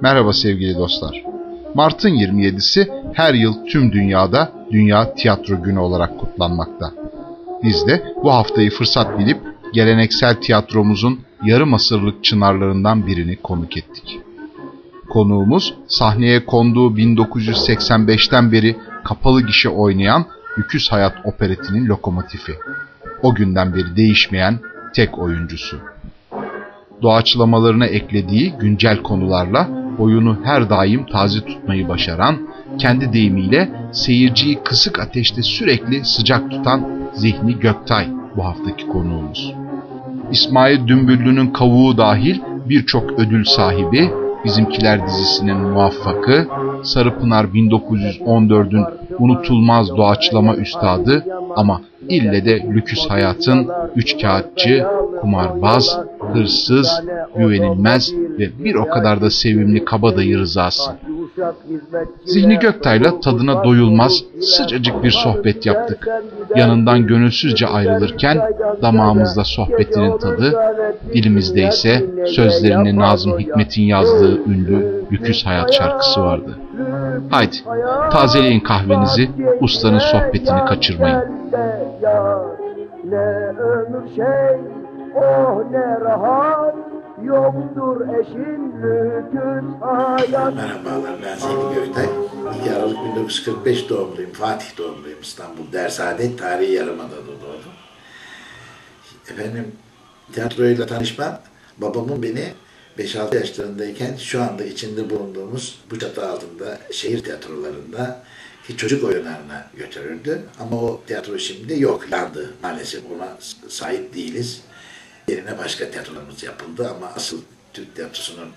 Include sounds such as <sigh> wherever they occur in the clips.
Merhaba sevgili dostlar. Mart'ın 27'si her yıl tüm dünyada Dünya Tiyatro Günü olarak kutlanmakta. Biz de bu haftayı fırsat bilip geleneksel tiyatromuzun yarım asırlık çınarlarından birini konuk ettik. Konuğumuz sahneye konduğu 1985'ten beri kapalı gişe oynayan Lüküs Hayat operetinin lokomotifi. O günden beri değişmeyen tek oyuncusu. Doğaçlamalarına eklediği güncel konularla oyunu her daim taze tutmayı başaran, kendi deyimiyle seyirciyi kısık ateşte sürekli sıcak tutan Zihni Göktay bu haftaki konuğumuz. İsmail Dümbüllü'nün kavuğu dahil birçok ödül sahibi, Bizimkiler dizisinin muvaffakı, Sarıpınar 1914'ün unutulmaz doğaçlama üstadı ama ille de lüküs hayatın üçkağıtçı, kumarbaz, hırsız, güvenilmez ve bir o kadar da sevimli kabadayı rızası. Zihni Göktay'la tadına doyulmaz sıcacık bir sohbet yaptık. Yanından gönülsüzce ayrılırken damağımızda sohbetinin tadı, dilimizde ise sözlerini Nazım Hikmet'in yazdığı ünlü Lüküs Hayat şarkısı vardı. Haydi tazeleyin kahvenizi, ustanın sohbetini kaçırmayın. Ne ömür şey, oh ne rahat, yoktur eşin lüküs hayat. Merhabalar ben Zeki Göktay. 2 Aralık 1945 doğumluyum. Fatih doğumluyum. İstanbul Dersade Tarihi Yarımada'da doğdum. Efendim tiyatroyla tanışmam babamın beni 5-6 yaşlarındayken şu anda içinde bulunduğumuz bu çatı altında şehir tiyatrolarında ki çocuk oyunlarına götürürdü. Ama o tiyatro şimdi yok, yandı. Maalesef ona sahip değiliz. Yerine başka tiyatrolarımız yapıldı ama asıl Türk tiyatrosunun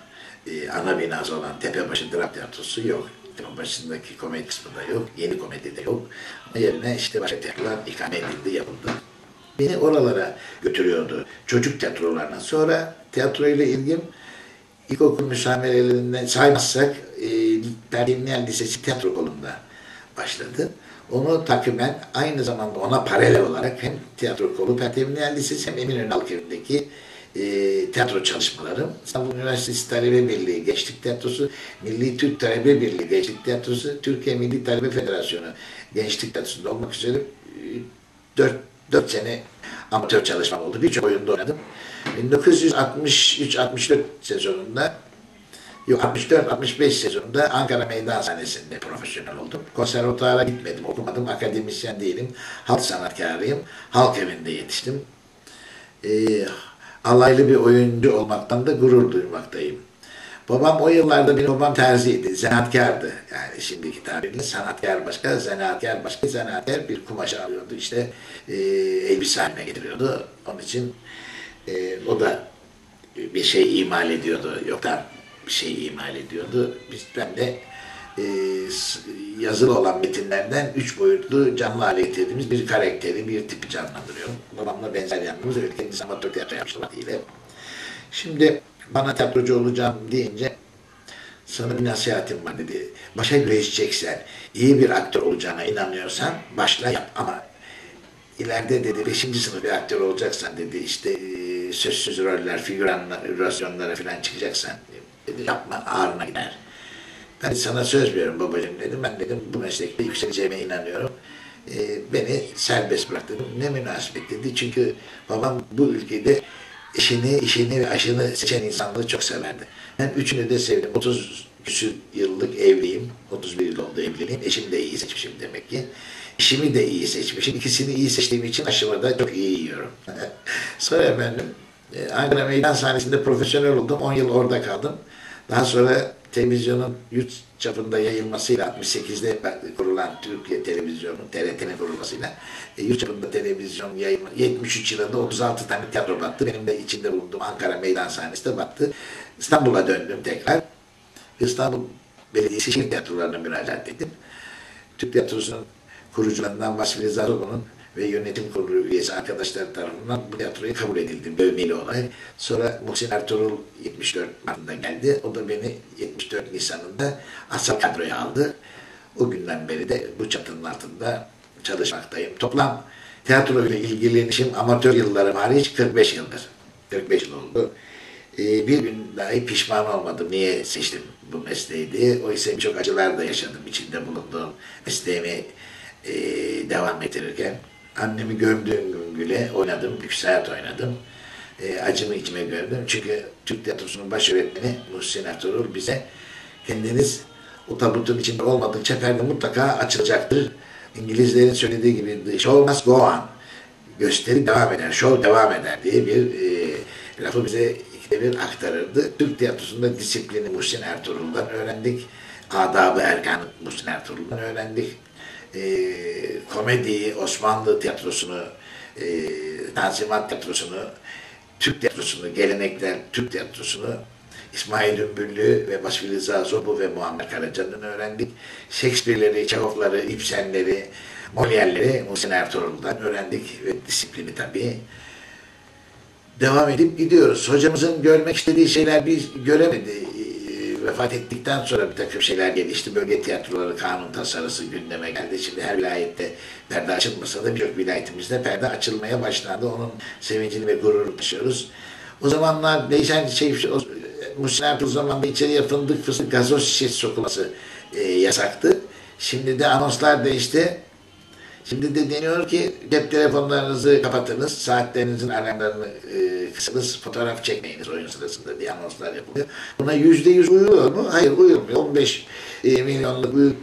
e, ana binası olan Tepebaşı Dram Tiyatrosu yok. Tepebaşı'ndaki komedi kısmı yok. Yeni komedi de yok. Ama yerine işte başka tiyatrolar ikame edildi, yapıldı. Beni oralara götürüyordu. Çocuk tiyatrolarına. Sonra tiyatroyla ilgim ilkokul müsamerelerinden saymazsak e, Pergimliyen Lisesi tiyatro kolunda başladı. Onu takriben aynı zamanda ona paralel olarak hem tiyatro kolu Pertemniyel Lisesi hem Eminönü Halkı'ndaki e, tiyatro çalışmalarım. İstanbul Üniversitesi Talebe Birliği Gençlik Tiyatrosu, Milli Türk Talebe Birliği Gençlik Tiyatrosu, Türkiye Milli Talebe Federasyonu Gençlik Tiyatrosu'nda olmak üzere e, 4, 4 sene amatör çalışmam oldu. Birçok oyunda oynadım. 1963-64 sezonunda Yok 64-65 sezonunda Ankara Meydan sahnesinde profesyonel oldum. Konservatuara gitmedim, okumadım, akademisyen değilim. Halk sanatkarıyım. Halk evinde yetiştim. Ee, alaylı bir oyuncu olmaktan da gurur duymaktayım. Babam o yıllarda benim babam terziydi, zanaatkardı. Yani şimdiki tabirle sanatkar başka, zanaatkar başka. Zanaatkar bir kumaş alıyordu, işte e, elbise haline getiriyordu. Onun için e, o da bir şey imal ediyordu. Yoktan bir şey imal ediyordu. Biz, ben de e, yazılı olan metinlerden üç boyutlu canlı hale getirdiğimiz bir karakteri, bir tipi canlandırıyorum. Babamla benzer yanımız öyle kendisi amatör tiyatro yapmıştı vaktiyle. Şimdi bana tiyatrocu olacağım deyince sana bir nasihatim var dedi. Başa güreşeceksen, iyi bir aktör olacağına inanıyorsan başla yap ama ileride dedi beşinci sınıf bir aktör olacaksan dedi işte e, sözsüz roller, figürasyonlara falan çıkacaksan Dedi yapma ağrına gider. Ben sana söz veriyorum babacığım dedim. Ben dedim bu meslekte yükseleceğime inanıyorum. E, beni serbest bırak dedim. Ne münasebet dedi. Çünkü babam bu ülkede işini, işini ve aşını seçen insanları çok severdi. Ben üçünü de sevdim. 30 küsür yıllık evliyim. 31 yıl oldu evliliğim. Eşimi de iyi seçmişim demek ki. İşimi de iyi seçmişim. İkisini iyi seçtiğim için aşımı da çok iyi yiyorum. <laughs> Sonra efendim e, Ankara Meydan sahnesinde profesyonel oldum. 10 yıl orada kaldım. Daha sonra televizyonun yurt çapında yayılmasıyla 68'de kurulan Türkiye Televizyonu, TRT'nin kurulmasıyla e, yurt çapında televizyon yayılma 73 yılında 36 tane tiyatro battı. Benim de içinde bulunduğum Ankara Meydan sahnesinde battı. İstanbul'a döndüm tekrar. İstanbul Belediyesi şehir tiyatrolarına müracaat ettim. Türk Tiyatrosu'nun kurucularından Vasfi Rıza ve yönetim kurulu üyesi arkadaşlar tarafından bu tiyatroya kabul edildi bölmeli olay. Sonra Muhsin Ertuğrul 74 Mart'ında geldi. O da beni 74 Nisan'ında asal kadroya aldı. O günden beri de bu çatının altında çalışmaktayım. Toplam tiyatro ile ilgilenişim amatör yıllarım hariç 45 yıldır. 45 yıl oldu. Ee, bir gün dahi pişman olmadım. Niye seçtim bu mesleği diye. Oysa çok acılar da yaşadım içinde bulunduğum mesleğimi e, devam ettirirken. Annemi gömdüğüm gün bile oynadım. 3 saat oynadım. E, acımı içime gördüm. Çünkü Türk Tiyatrosu'nun baş öğretmeni Muhsin Ertuğrul bize kendiniz o tabutun içinde olmadıkça perde mutlaka açılacaktır. İngilizlerin söylediği gibi the show must go on. Gösteri devam eder, show devam eder diye bir e, lafı bize ikide bir aktarırdı. Türk tiyatrosunda disiplini Muhsin Ertuğrul'dan öğrendik. Adabı Erkan Muhsin Ertuğrul'dan öğrendik. E, komediyi, Osmanlı tiyatrosunu, e, Tanzimat tiyatrosunu, Türk tiyatrosunu, gelenekler Türk tiyatrosunu İsmail Ümbüllü ve Basri Rıza Zobu ve Muammer Karaca'dan öğrendik. Shakespeare'leri, Çehov'ları, İbsenleri, Molière'leri Muhsin Ertuğrul'dan öğrendik ve disiplini tabii. Devam edip gidiyoruz. Hocamızın görmek istediği şeyler biz göremedi. Vefat ettikten sonra bir takım şeyler gelişti. Bölge tiyatroları kanun tasarısı gündeme geldi. Şimdi her vilayette perde açılmasa da birçok vilayetimizde perde açılmaya başlandı. Onun sevincini ve gururunu taşıyoruz. O zamanlar değişen şey, o, Muhsin Ertuğrul zamanında içeriye fındık fıstık gazoz şişesi sokulması e, yasaktı. Şimdi de anonslar değişti. Şimdi de deniyor ki cep telefonlarınızı kapatınız, saatlerinizin alarmlarını e, kısınız, fotoğraf çekmeyiniz oyun sırasında diye anonslar yapılıyor. Buna yüzde yüz uyuyor mu? Hayır uyulmuyor. 15 e, milyonluk büyük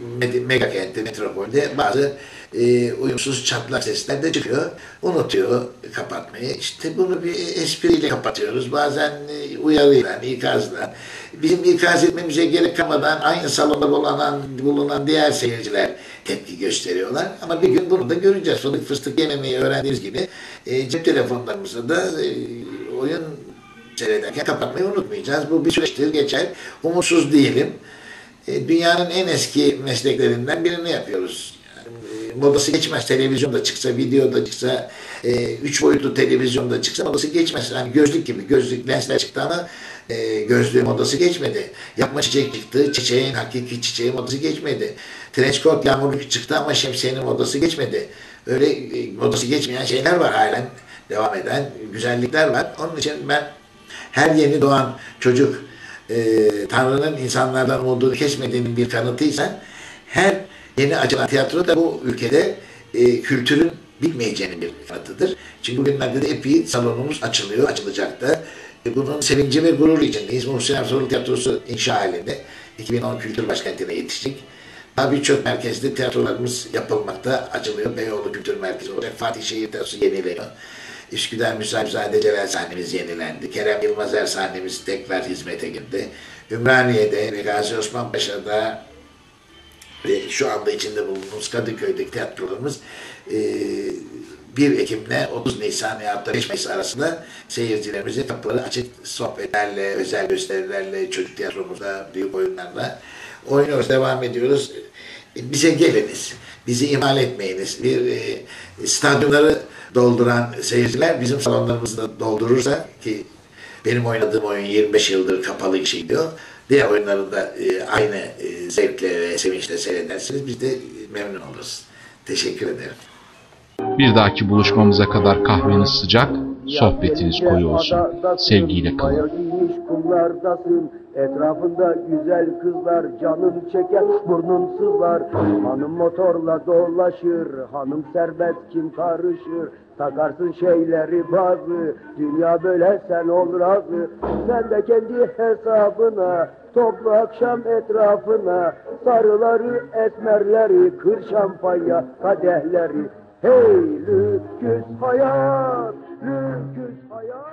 mega kentte, metropolde bazı e, uyumsuz çatlak sesler de çıkıyor. Unutuyor kapatmayı. İşte bunu bir espriyle kapatıyoruz. Bazen e, uyarıyla, ikazla. Bizim ikaz etmemize gerek kalmadan aynı salonda bulunan, bulunan diğer seyirciler tepki gösteriyorlar. Ama bir gün bunu da göreceğiz. Fındık fıstık yememeyi öğrendiğimiz gibi e, cep telefonlarımızı da e, oyun seyrederken kapatmayı unutmayacağız. Bu bir süreçtir, geçer. Umutsuz değilim. E, dünyanın en eski mesleklerinden birini yapıyoruz. Modası geçmez. Televizyonda çıksa, videoda çıksa, e, üç boyutlu televizyonda çıksa modası geçmez. Yani gözlük gibi, gözlük lensler çıktı ama e, gözlüğün modası geçmedi. Yapma çiçek çıktı, çiçeğin hakiki çiçeğin modası geçmedi. Trench coat yağmurluk çıktı ama şemsiyenin modası geçmedi. Öyle e, modası geçmeyen şeyler var halen devam eden güzellikler var. Onun için ben her yeni doğan çocuk e, Tanrı'nın insanlardan umudunu kesmediğinin bir kanıtıysa her yeni açılan tiyatro da bu ülkede e, kültürün bitmeyeceğinin bir kanıtıdır. Çünkü bugünlerde de epey salonumuz açılıyor, açılacak da. E, bunun sevinci ve gurur içindeyiz. Muhsin Ertuğrul Tiyatrosu inşa halinde 2010 Kültür Başkenti'ne yetiştik. Daha birçok merkezde tiyatrolarımız yapılmakta, açılıyor. Beyoğlu Kültür Merkezi olacak. Fatih Şehir Tiyatrosu yenileniyor. Üsküdar Müsahibzade Celal sahnemiz yenilendi. Kerem Yılmazer sahnemiz tekrar hizmete girdi. Ümraniye'de Gazi Osman Paşa'da ve şu anda içinde bulunduğumuz Kadıköy'deki tiyatrolarımız e, 1 Ekim'le 30 Nisan ya da 5 Mayıs arasında seyircilerimize kapıları açık sohbetlerle, özel gösterilerle, çocuk tiyatromuzda, büyük oyunlarla oynuyoruz, devam ediyoruz. E, Bize geliniz, bizi ihmal etmeyiniz. Bir e, stadyumları dolduran seyirciler bizim salonlarımızı da doldurursa ki benim oynadığım oyun 25 yıldır kapalı işi gidiyor. Diğer oyunları da e, aynı e, zevkle ve sevinçle seyredersiniz. Biz de memnun oluruz. Teşekkür ederim. Bir dahaki buluşmamıza kadar kahveniz sıcak, sohbetiniz koyu olsun. Sevgiyle kalın. Kumlardasın Etrafında güzel kızlar Canım çeker burnum sızlar Hanım motorla dolaşır Hanım serbest kim karışır Takarsın şeyleri bazı, dünya böyle sen ol razı. Sen de kendi hesabına, toplu akşam etrafına. Sarıları, esmerleri, kır şampanya kadehleri. Hey lüküs hayat, lüküs hayat.